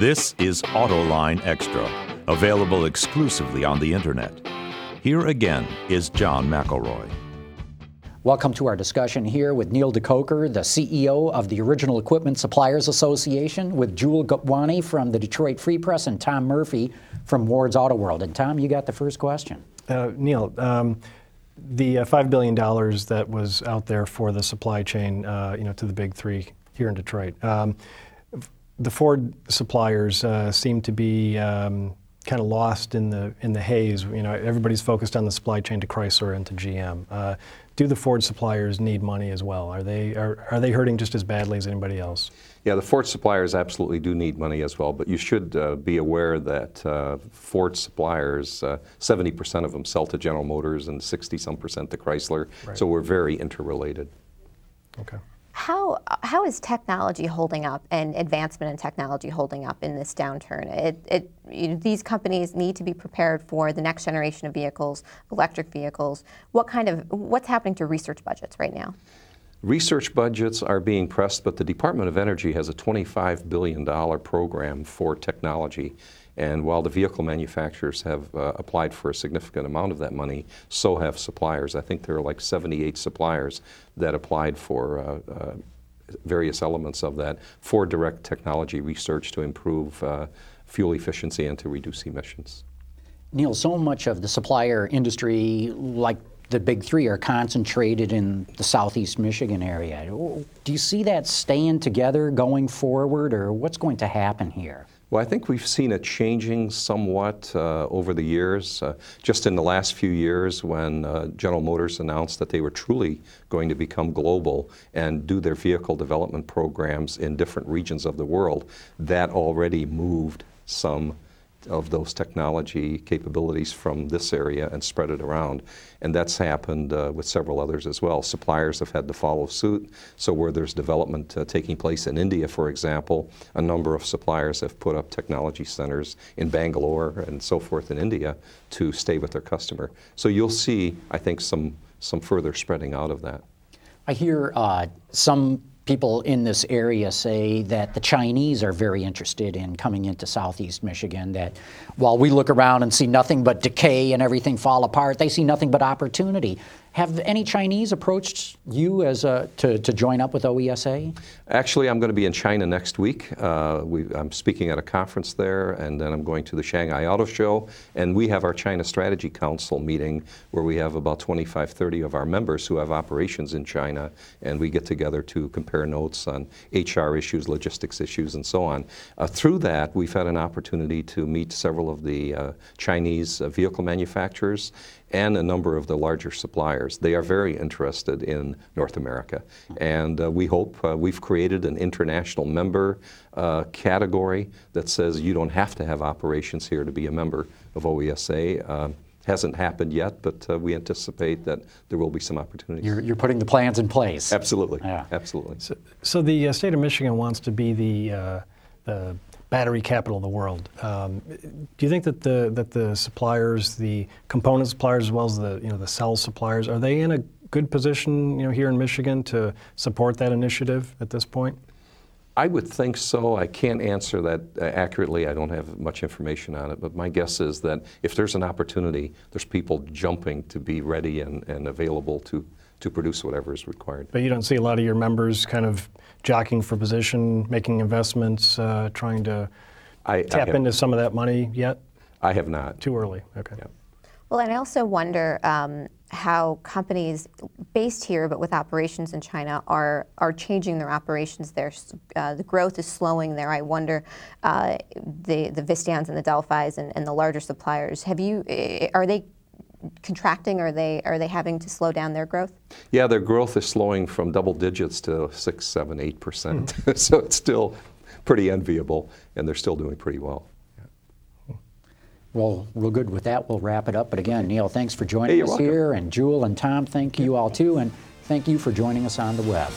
This is Autoline Extra, available exclusively on the internet. Here again is John McElroy. Welcome to our discussion here with Neil De Koker, the CEO of the Original Equipment Suppliers Association, with Jewel Gopwani from the Detroit Free Press and Tom Murphy from Ward's Auto World. And Tom, you got the first question. Uh, Neil, um, the uh, $5 billion that was out there for the supply chain, uh, you know, to the big three here in Detroit. Um, the Ford suppliers uh, seem to be um, kind of lost in the in the haze. You know, everybody's focused on the supply chain to Chrysler and to GM. Uh, do the Ford suppliers need money as well? Are they are, are they hurting just as badly as anybody else? Yeah, the Ford suppliers absolutely do need money as well, but you should uh, be aware that uh, Ford suppliers, uh, 70% of them sell to General Motors and 60 some percent to Chrysler. Right. So we're very interrelated. Okay. How, how is technology holding up and advancement in technology holding up in this downturn? It, it, you know, these companies need to be prepared for the next generation of vehicles, electric vehicles. What kind of, what's happening to research budgets right now? Research budgets are being pressed, but the Department of Energy has a $25 billion program for technology. And while the vehicle manufacturers have uh, applied for a significant amount of that money, so have suppliers. I think there are like 78 suppliers that applied for uh, uh, various elements of that for direct technology research to improve uh, fuel efficiency and to reduce emissions. Neil, so much of the supplier industry, like the big three, are concentrated in the southeast Michigan area. Do you see that staying together going forward, or what's going to happen here? Well, I think we've seen it changing somewhat uh, over the years. Uh, just in the last few years, when uh, General Motors announced that they were truly going to become global and do their vehicle development programs in different regions of the world, that already moved some of those technology capabilities from this area and spread it around. And that's happened uh, with several others as well. Suppliers have had to follow suit. So where there's development uh, taking place in India, for example, a number of suppliers have put up technology centers in Bangalore and so forth in India to stay with their customer. So you'll see, I think, some, some further spreading out of that. I hear uh, some people in this area say that the Chinese are very interested in coming into southeast Michigan. That while we look around and see nothing but decay and everything fall apart, they see nothing but opportunity. Have any Chinese approached you as a, to, to join up with OESA? Actually, I'm going to be in China next week. Uh, we, I'm speaking at a conference there, and then I'm going to the Shanghai Auto Show. And we have our China Strategy Council meeting where we have about 25, 30 of our members who have operations in China, and we get together to compare notes on HR issues, logistics issues, and so on. Uh, through that, we've had an opportunity to meet several of the uh, Chinese uh, vehicle manufacturers and a number of the larger suppliers. They are very interested in North America. And uh, we hope uh, we've created an international member uh, category that says you don't have to have operations here to be a member of OESA. Uh, hasn't happened yet, but uh, we anticipate that there will be some opportunities. You're, you're putting the plans in place. Absolutely. Yeah. Absolutely. So, so the uh, state of Michigan wants to be the, the battery capital of the world. Um, do you think that the that the suppliers, the component suppliers, as well as the you know the cell suppliers, are they in a good position you know here in Michigan to support that initiative at this point? I would think so. I can't answer that uh, accurately. I don't have much information on it, but my guess is that if there's an opportunity, there's people jumping to be ready and, and available to to produce whatever is required. But you don't see a lot of your members kind of jockeying for position, making investments, uh, trying to I, tap I into some of that money yet? I have not. Too early. Okay. Yeah. Well, and I also wonder um, how companies based here but with operations in China are are changing their operations there. Uh, the growth is slowing there. I wonder uh, the the Visteons and the Delphis and, and the larger suppliers. Have you are they contracting? Are they are they having to slow down their growth? Yeah, their growth is slowing from double digits to six, seven, eight percent. Mm. so it's still pretty enviable, and they're still doing pretty well. Well, real good with that. We'll wrap it up. But again, Neil, thanks for joining hey, us welcome. here, and Jewel and Tom, thank you all too, and thank you for joining us on the web.